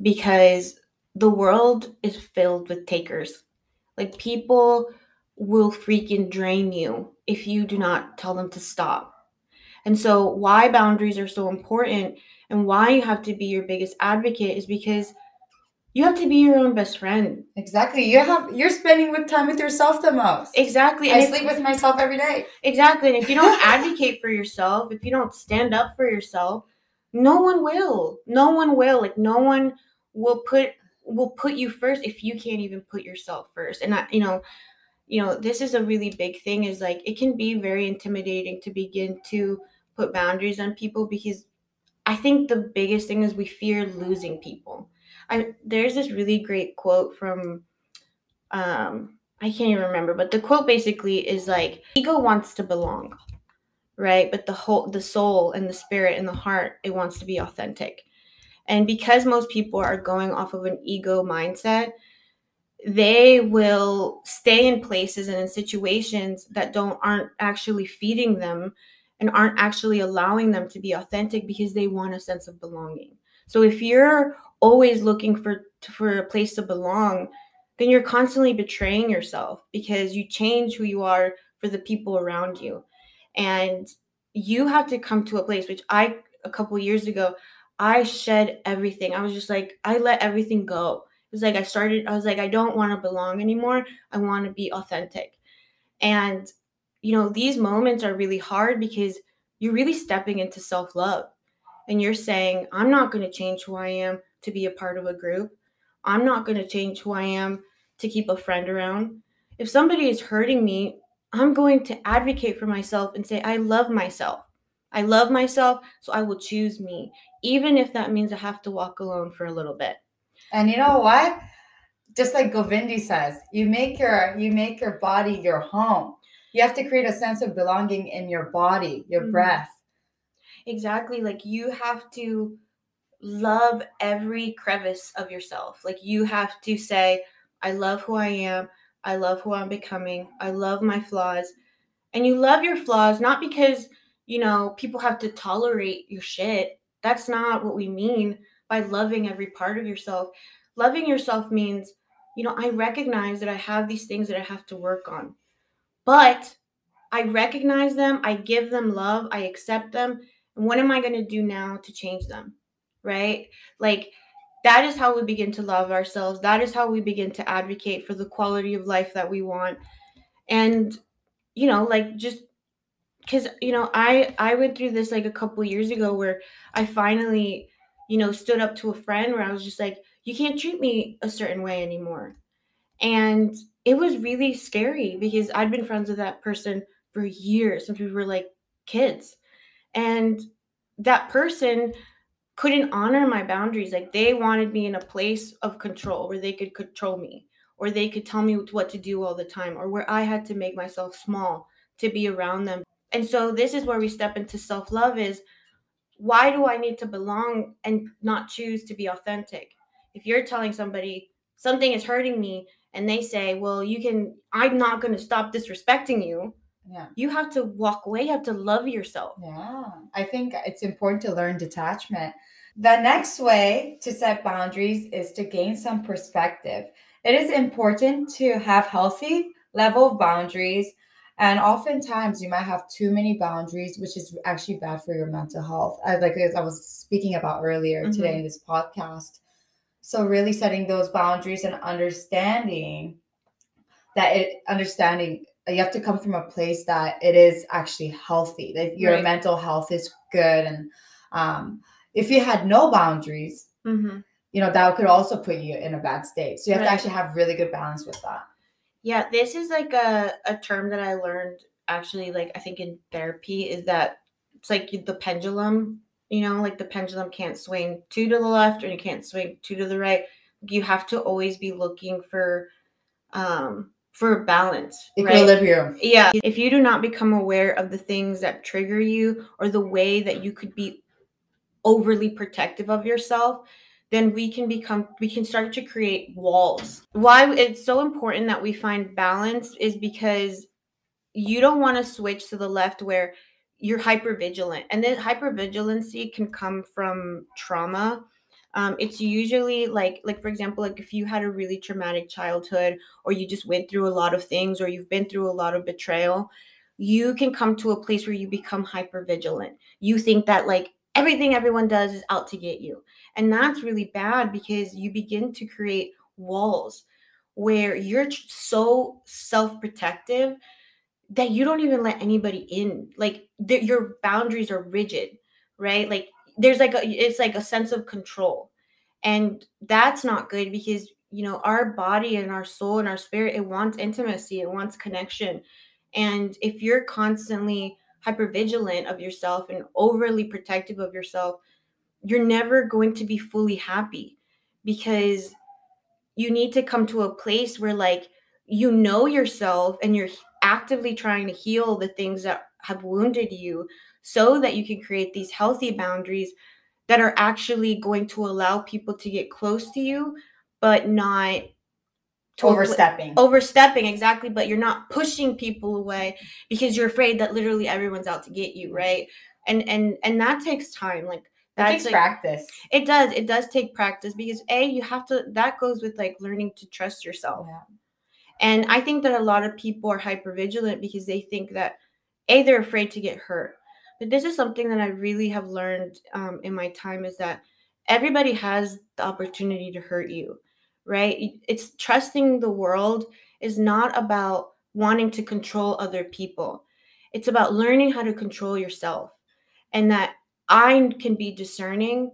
Because the world is filled with takers like people will freaking drain you if you do not tell them to stop and so why boundaries are so important and why you have to be your biggest advocate is because you have to be your own best friend. Exactly. You have you're spending with time with yourself the most. Exactly. I and sleep if, with myself every day. Exactly. And if you don't advocate for yourself, if you don't stand up for yourself, no one will. No one will. Like no one will put will put you first if you can't even put yourself first. And I, you know, you know, this is a really big thing is like it can be very intimidating to begin to put boundaries on people because I think the biggest thing is we fear losing people I there's this really great quote from um I can't even remember, but the quote basically is like ego wants to belong, right? But the whole the soul and the spirit and the heart, it wants to be authentic. And because most people are going off of an ego mindset, they will stay in places and in situations that don't aren't actually feeding them and aren't actually allowing them to be authentic because they want a sense of belonging. So if you're always looking for for a place to belong, then you're constantly betraying yourself because you change who you are for the people around you. And you have to come to a place which I a couple years ago I shed everything. I was just like I let everything go. It was like I started I was like I don't want to belong anymore. I want to be authentic. And you know, these moments are really hard because you're really stepping into self-love and you're saying, I'm not going to change who I am to be a part of a group. I'm not going to change who I am to keep a friend around. If somebody is hurting me, I'm going to advocate for myself and say, I love myself. I love myself, so I will choose me, even if that means I have to walk alone for a little bit. And you know what? Just like Govindi says, you make your you make your body your home. You have to create a sense of belonging in your body, your mm-hmm. breath. Exactly. Like you have to love every crevice of yourself. Like you have to say, I love who I am. I love who I'm becoming. I love my flaws. And you love your flaws not because, you know, people have to tolerate your shit. That's not what we mean by loving every part of yourself. Loving yourself means, you know, I recognize that I have these things that I have to work on. But I recognize them, I give them love, I accept them. And what am I going to do now to change them? right? Like that is how we begin to love ourselves. That is how we begin to advocate for the quality of life that we want. And you know, like just cuz you know, I I went through this like a couple years ago where I finally, you know, stood up to a friend where I was just like, you can't treat me a certain way anymore. And it was really scary because I'd been friends with that person for years since we were like kids. And that person couldn't honor my boundaries. Like they wanted me in a place of control where they could control me or they could tell me what to do all the time or where I had to make myself small to be around them. And so this is where we step into self-love is why do I need to belong and not choose to be authentic? If you're telling somebody something is hurting me and they say, "Well, you can I'm not going to stop disrespecting you." Yeah. You have to walk away, you have to love yourself. Yeah. I think it's important to learn detachment. The next way to set boundaries is to gain some perspective. It is important to have healthy level of boundaries. And oftentimes you might have too many boundaries, which is actually bad for your mental health. I, like as I was speaking about earlier Mhm. today in this podcast. So really setting those boundaries and understanding that it understanding you have to come from a place that it is actually healthy, that your Right. mental health is good. And um, if you had no boundaries, hmm you know, that could also put you in a bad state. So you have to actually have really good balance with that. Yeah, this is like a, a term that I learned actually, like I think in therapy, is that it's like the pendulum, you know, like the pendulum can't swing two to the left and you can't swing two to the right. You have to always be looking for um for balance. Right? Equilibrium. Yeah. If you do not become aware of the things that trigger you or the way that you could be overly protective of yourself, then we can become we can start to create walls. Why it's so important that we find balance is because you don't want to switch to the left where you're hyper vigilant. And then hypervigilancy can come from trauma. Um, it's usually like like for example like if you had a really traumatic childhood or you just went through a lot of things or you've been through a lot of betrayal you can come to a place where you become hyper vigilant you think that like everything everyone does is out to get you and that's really bad because you begin to create walls where you're so self-protective that you don't even let anybody in. Like your boundaries are rigid right? Like there's like a it's like a sense of control. And that's not good because you know our body and our soul and our spirit it wants intimacy it wants connection. And if you're constantly hypervigilant of yourself and overly protective of yourself you're never going to be fully happy because you need to come to a place where like you know yourself and you're actively trying to heal the things that have wounded you so that you can create these healthy boundaries that are actually going to allow people to get close to you but not Overstepping. overstepping exactly but you're not pushing people away because you're afraid that literally everyone's out to get you mm-hmm. right and and and that takes time like that's takes like, practice. it does it does take practice because a you have to that goes with like learning to trust yourself Yeah. and i think that a lot of people are hyper vigilant because they think that a they're afraid to get hurt but this is something that i really have learned um, in my time is that everybody has the opportunity to hurt you right it's trusting the world is not about wanting to control other people it's about learning how to control yourself and that i can be discerning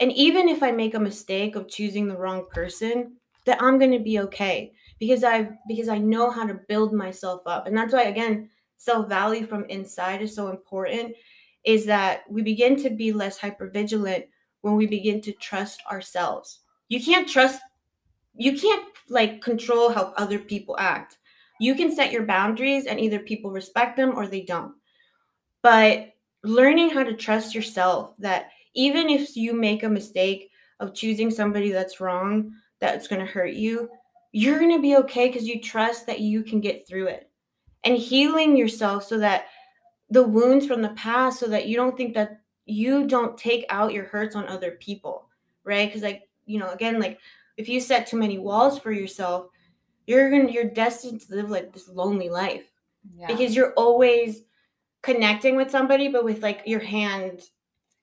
and even if i make a mistake of choosing the wrong person that i'm going to be okay because i've because i know how to build myself up and that's why again self value from inside is so important is that we begin to be less hyper vigilant when we begin to trust ourselves. You can't trust you can't like control how other people act. You can set your boundaries and either people respect them or they don't. But learning how to trust yourself that even if you make a mistake of choosing somebody that's wrong that's going to hurt you you're going to be okay because you trust that you can get through it. And healing yourself so that the wounds from the past so that you don't think that you don't take out your hurts on other people right? Because like you know again like if you set too many walls for yourself you're gonna you're destined to live like this lonely life. Yeah. because you're always connecting with somebody but with like your hand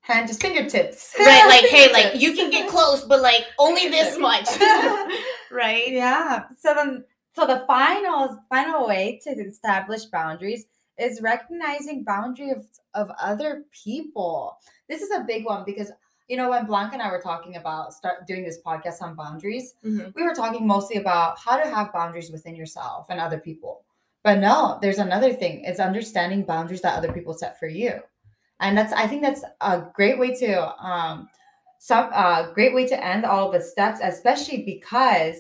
hand just fingertips. right like hey like you can get close but like only this much right yeah. So then, so the final final way to establish boundaries is recognizing boundary of, of other people. This is a big one because you know when Blanca and I were talking about start doing this podcast on boundaries, Mhm. we were talking mostly about how to have boundaries within yourself and other people. But no, there's another thing. It's understanding boundaries that other people set for you. And that's I think that's a great way to um some uh great way to end all the steps, especially because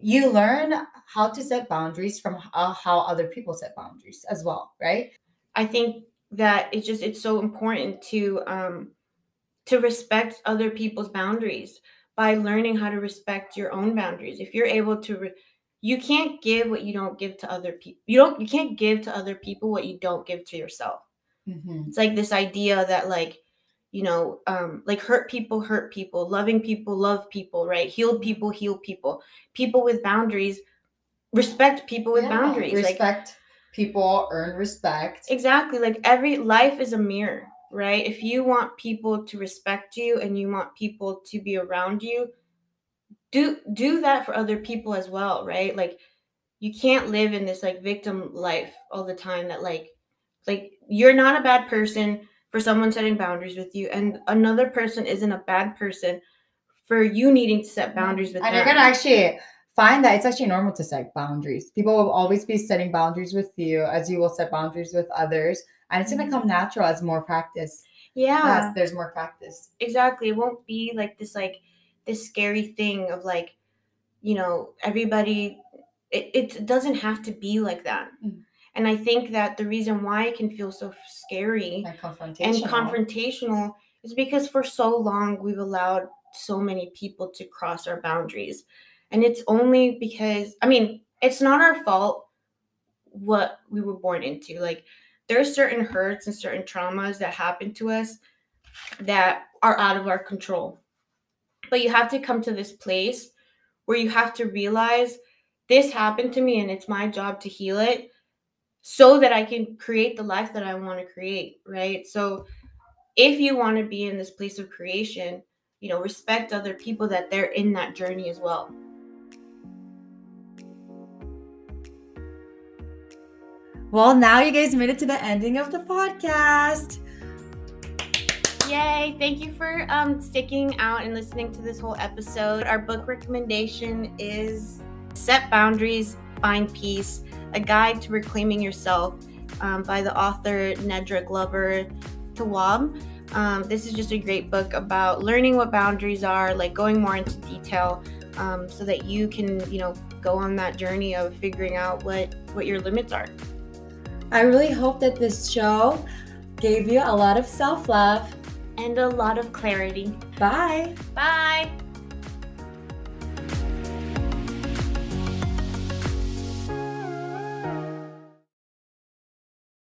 you learn how to set boundaries from how, how other people set boundaries as well, right? I think that it's just it's so important to um to respect other people's boundaries by learning how to respect your own boundaries. If you're able to re- you can't give what you don't give to other people. You don't you can't give to other people what you don't give to yourself. It's like this idea that like you know um like hurt people hurt people loving people love people right heal people heal people people with boundaries respect people with Yeah, boundaries. Like Respect people, earn respect. Exactly. Like every life is a mirror, right? If you want people to respect you and you want people to be around you, do do that for other people as well, right? Like you can't live in this like victim life all the time that like like you're not a bad person for someone setting boundaries with you and another person isn't a bad person for you needing to set mm-hmm. boundaries with and them. you're gonna actually find that it's actually normal to set boundaries. People will always be setting boundaries with you as you will set boundaries with others. And it's gonna mm-hmm. come natural as more practice. yeah. As there's more practice. exactly it won't be like this like this scary thing of like you know everybody it, it doesn't have to be like that Mm. and i think that the reason why it can feel so scary And confrontation. and confrontational is because for so long we've allowed so many people to cross our boundaries and it's only because i mean it's not our fault what we were born into like there are certain hurts and certain traumas that happen to us that are out of our control but you have to come to this place where you have to realize this happened to me and it's my job to heal it so that I can create the life that I want to create, right? So if you want to be in this place of creation, you know, respect other people that they're in that journey as well. Well, now you guys made it to the ending of the podcast. Yay! Thank you for um, sticking out and listening to this whole episode. Our book recommendation is Set Boundaries, Find Peace A Guide to Reclaiming Yourself um, by the author Nedra Glover Tawwab. Um, this is just a great book about learning what boundaries are, like going more into detail um, so that you can, you know, go on that journey of figuring out what, what your limits are. I really hope that this show gave you a lot of self love. And a lot of clarity. Bye. Bye!